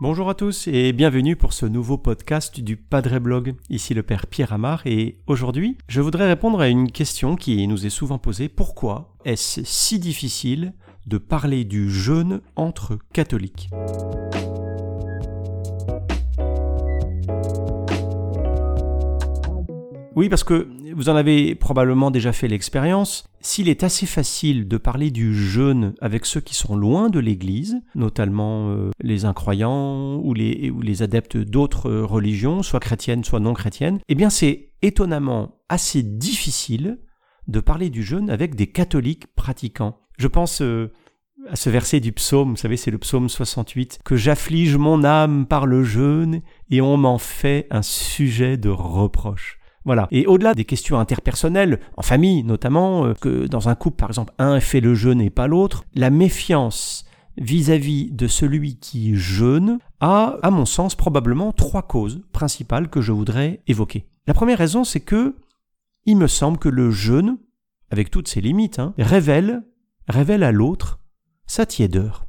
Bonjour à tous et bienvenue pour ce nouveau podcast du Padre Blog. Ici le Père Pierre Amar et aujourd'hui je voudrais répondre à une question qui nous est souvent posée. Pourquoi est-ce si difficile de parler du jeûne entre catholiques? Oui, parce que vous en avez probablement déjà fait l'expérience. S'il est assez facile de parler du jeûne avec ceux qui sont loin de l'Église, notamment euh, les incroyants ou les, adeptes d'autres religions, soit chrétiennes, soit non chrétiennes, eh bien c'est étonnamment assez difficile de parler du jeûne avec des catholiques pratiquants. Je pense euh, à ce verset du psaume, vous savez, c'est le psaume 68, que j'afflige mon âme par le jeûne et on m'en fait un sujet de reproche. Voilà. Et au-delà des questions interpersonnelles, en famille notamment, euh, que dans un couple par exemple, un fait le jeûne et pas l'autre, la méfiance vis-à-vis de celui qui jeûne a, à mon sens, probablement trois causes principales que je voudrais évoquer. La première raison, c'est que il me semble que le jeûne, avec toutes ses limites, hein, révèle, révèle à l'autre sa tiédeur.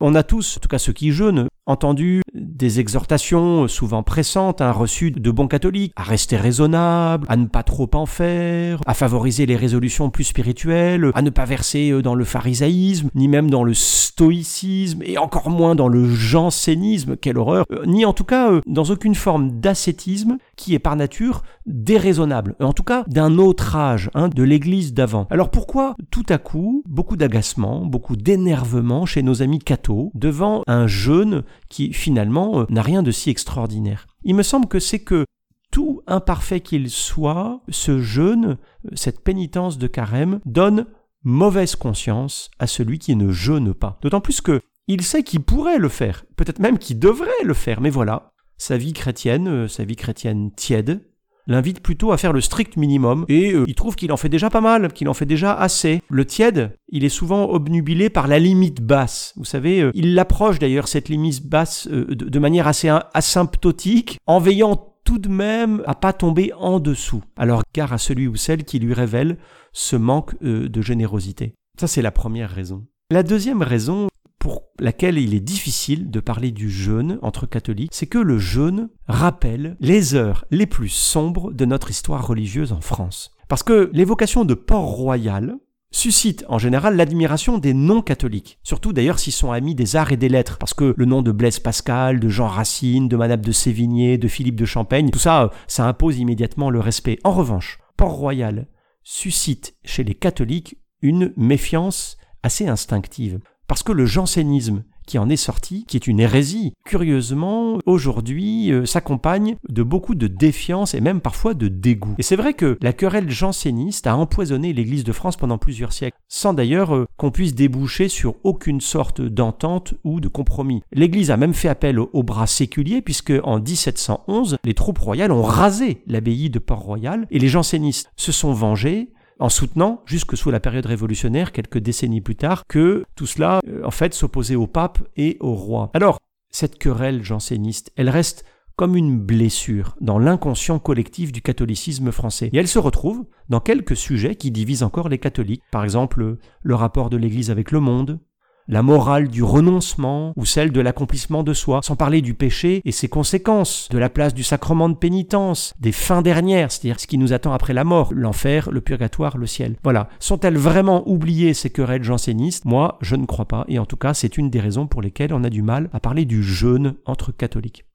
On a tous, en tout cas ceux qui jeûnent, entendu des exhortations souvent pressantes, hein, reçues de bons catholiques, à rester raisonnable, à ne pas trop en faire, à favoriser les résolutions plus spirituelles, à ne pas verser euh, dans le pharisaïsme, ni même dans le stoïcisme, et encore moins dans le jansénisme, quelle horreur, euh, ni en tout cas euh, dans aucune forme d'ascétisme qui est par nature déraisonnable, en tout cas d'un autre âge, hein, de l'Église d'avant. Alors pourquoi tout à coup beaucoup d'agacement, beaucoup d'énervement chez nos amis cathos devant un jeûne qui finalement euh, n'a rien de si extraordinaire. Il me semble que c'est que tout imparfait qu'il soit, ce jeûne, euh, cette pénitence de carême, donne mauvaise conscience à celui qui ne jeûne pas. D'autant plus que il sait qu'il pourrait le faire, peut-être même qu'il devrait le faire, mais voilà, sa vie chrétienne, euh, sa vie chrétienne tiède, l'invite plutôt à faire le strict minimum et euh, il trouve qu'il en fait déjà pas mal, qu'il en fait déjà assez. Le tiède, il est souvent obnubilé par la limite basse. Vous savez, euh, il l'approche d'ailleurs cette limite basse euh, de, manière assez asymptotique en veillant tout de même à pas tomber en dessous. Alors gare à celui ou celle qui lui révèle ce manque de générosité. Ça c'est la première raison. La deuxième raison, pour laquelle il est difficile de parler du jeûne entre catholiques, c'est que le jeûne rappelle les heures les plus sombres de notre histoire religieuse en France. Parce que l'évocation de Port-Royal suscite en général l'admiration des non-catholiques, surtout d'ailleurs s'ils sont amis des arts et des lettres, parce que le nom de Blaise Pascal, de Jean Racine, de Madame de Sévigné, de Philippe de Champagne, tout ça, ça impose immédiatement le respect. En revanche, Port-Royal suscite chez les catholiques une méfiance assez instinctive. Parce que le jansénisme qui en est sorti, qui est une hérésie, curieusement, aujourd'hui, euh, s'accompagne de beaucoup de défiance et même parfois de dégoût. Et c'est vrai que la querelle janséniste a empoisonné l'Église de France pendant plusieurs siècles, sans d'ailleurs euh, qu'on puisse déboucher sur aucune sorte d'entente ou de compromis. L'Église a même fait appel au, au bras séculier, puisque en 1711, les troupes royales ont rasé l'abbaye de Port-Royal, et les jansénistes se sont vengés, en soutenant, jusque sous la période révolutionnaire, quelques décennies plus tard, que tout cela, euh, en fait, s'opposait au pape et au roi. Alors, cette querelle janséniste, elle reste comme une blessure dans l'inconscient collectif du catholicisme français. Et elle se retrouve dans quelques sujets qui divisent encore les catholiques. Par exemple, le rapport de l'Église avec le monde, la morale du renoncement ou celle de l'accomplissement de soi, sans parler du péché et ses conséquences, de la place du sacrement de pénitence, des fins dernières, c'est-à-dire ce qui nous attend après la mort, l'enfer, le purgatoire, le ciel. Voilà. Sont-elles vraiment oubliées ces querelles jansénistes? Moi, je ne crois pas, et en tout cas, c'est une des raisons pour lesquelles on a du mal à parler du jeûne entre catholiques.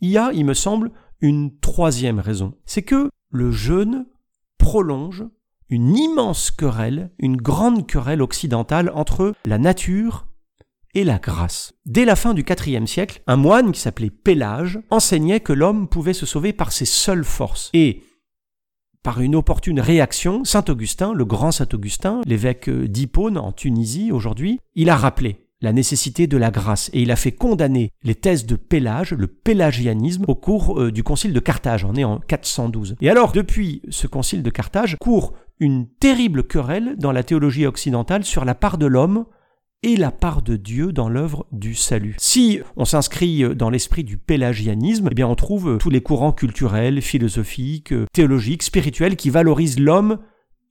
Il y a, il me semble, une troisième raison, c'est que le jeûne prolonge une immense querelle, une grande querelle occidentale entre la nature et la grâce. Dès la fin du IVe siècle, un moine qui s'appelait Pélage enseignait que l'homme pouvait se sauver par ses seules forces. Et, par une opportune réaction, Saint Augustin, le grand Saint Augustin, l'évêque d'Hippone en Tunisie aujourd'hui, il a rappelé la nécessité de la grâce et il a fait condamner les thèses de Pélage, le pélagianisme, au cours euh, du concile de Carthage, on est en 412. Et alors, depuis ce concile de Carthage, court une terrible querelle dans la théologie occidentale sur la part de l'homme et la part de Dieu dans l'œuvre du salut. Si on s'inscrit dans l'esprit du pélagianisme, eh bien on trouve tous les courants culturels, philosophiques, théologiques, spirituels qui valorisent l'homme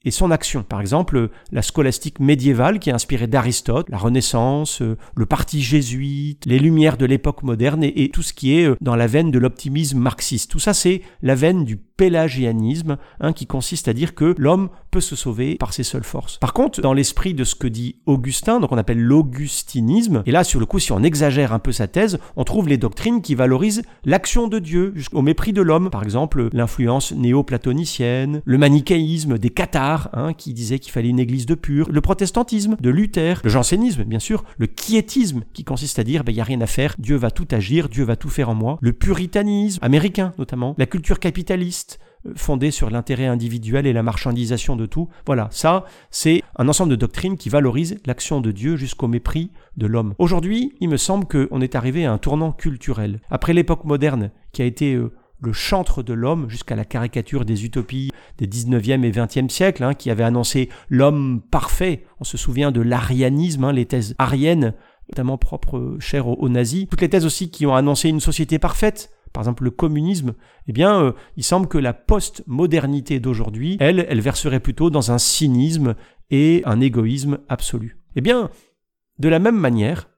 et son action. Par exemple, la scolastique médiévale qui est inspirée d'Aristote, la Renaissance, euh, le parti jésuite, les lumières de l'époque moderne et, tout ce qui est euh, dans la veine de l'optimisme marxiste. Tout ça, c'est la veine du pélagianisme, hein, qui consiste à dire que l'homme peut se sauver par ses seules forces. Par contre, dans l'esprit de ce que dit Augustin, donc on appelle l'augustinisme, et là, sur le coup, si on exagère un peu sa thèse, on trouve les doctrines qui valorisent l'action de Dieu au mépris de l'homme. Par exemple, l'influence néo-platonicienne, le manichéisme des cathares, hein, qui disaient qu'il fallait une église de pur, le protestantisme de Luther, le jansénisme, bien sûr, le quiétisme, qui consiste à dire, il ben, n'y a rien à faire, Dieu va tout agir, Dieu va tout faire en moi, le puritanisme, américain notamment, la culture capitaliste, fondée sur l'intérêt individuel et la marchandisation de tout. Voilà, ça, c'est un ensemble de doctrines qui valorisent l'action de Dieu jusqu'au mépris de l'homme. Aujourd'hui, il me semble qu'on est arrivé à un tournant culturel. Après l'époque moderne, qui a été euh, le chantre de l'homme jusqu'à la caricature des utopies des 19e et 20e siècles, hein, qui avait annoncé l'homme parfait. On se souvient de l'arianisme, hein, les thèses ariennes, notamment propres, euh, chères aux, nazis. Toutes les thèses aussi qui ont annoncé une société parfaite, par exemple le communisme, eh bien, euh, il semble que la post-modernité d'aujourd'hui, elle, elle verserait plutôt dans un cynisme et un égoïsme absolu. Eh bien, de la même manière,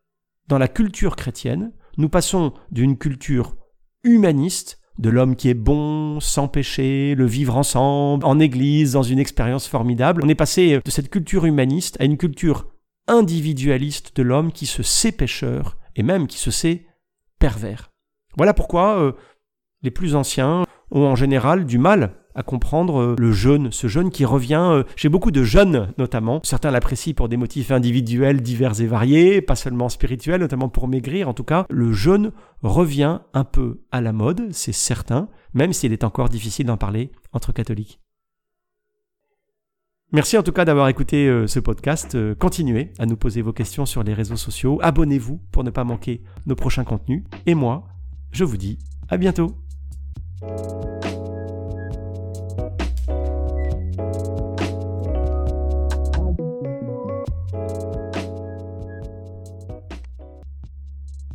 dans la culture chrétienne, nous passons d'une culture humaniste de l'homme qui est bon, sans péché, le vivre ensemble, en église, dans une expérience formidable. On est passé de cette culture humaniste à une culture individualiste de l'homme qui se sait pécheur et même qui se sait pervers. Voilà pourquoi euh, les plus anciens ont en général du mal à comprendre euh, le jeûne, ce jeûne qui revient chez euh, beaucoup de jeunes notamment. Certains l'apprécient pour des motifs individuels divers et variés, pas seulement spirituels, notamment pour maigrir. En tout cas, le jeûne revient un peu à la mode, c'est certain, même s'il est encore difficile d'en parler entre catholiques. Merci en tout cas d'avoir écouté ce podcast. continuez à nous poser vos questions sur les réseaux sociaux. Abonnez-vous pour ne pas manquer nos prochains contenus. Et moi, je vous dis à bientôt.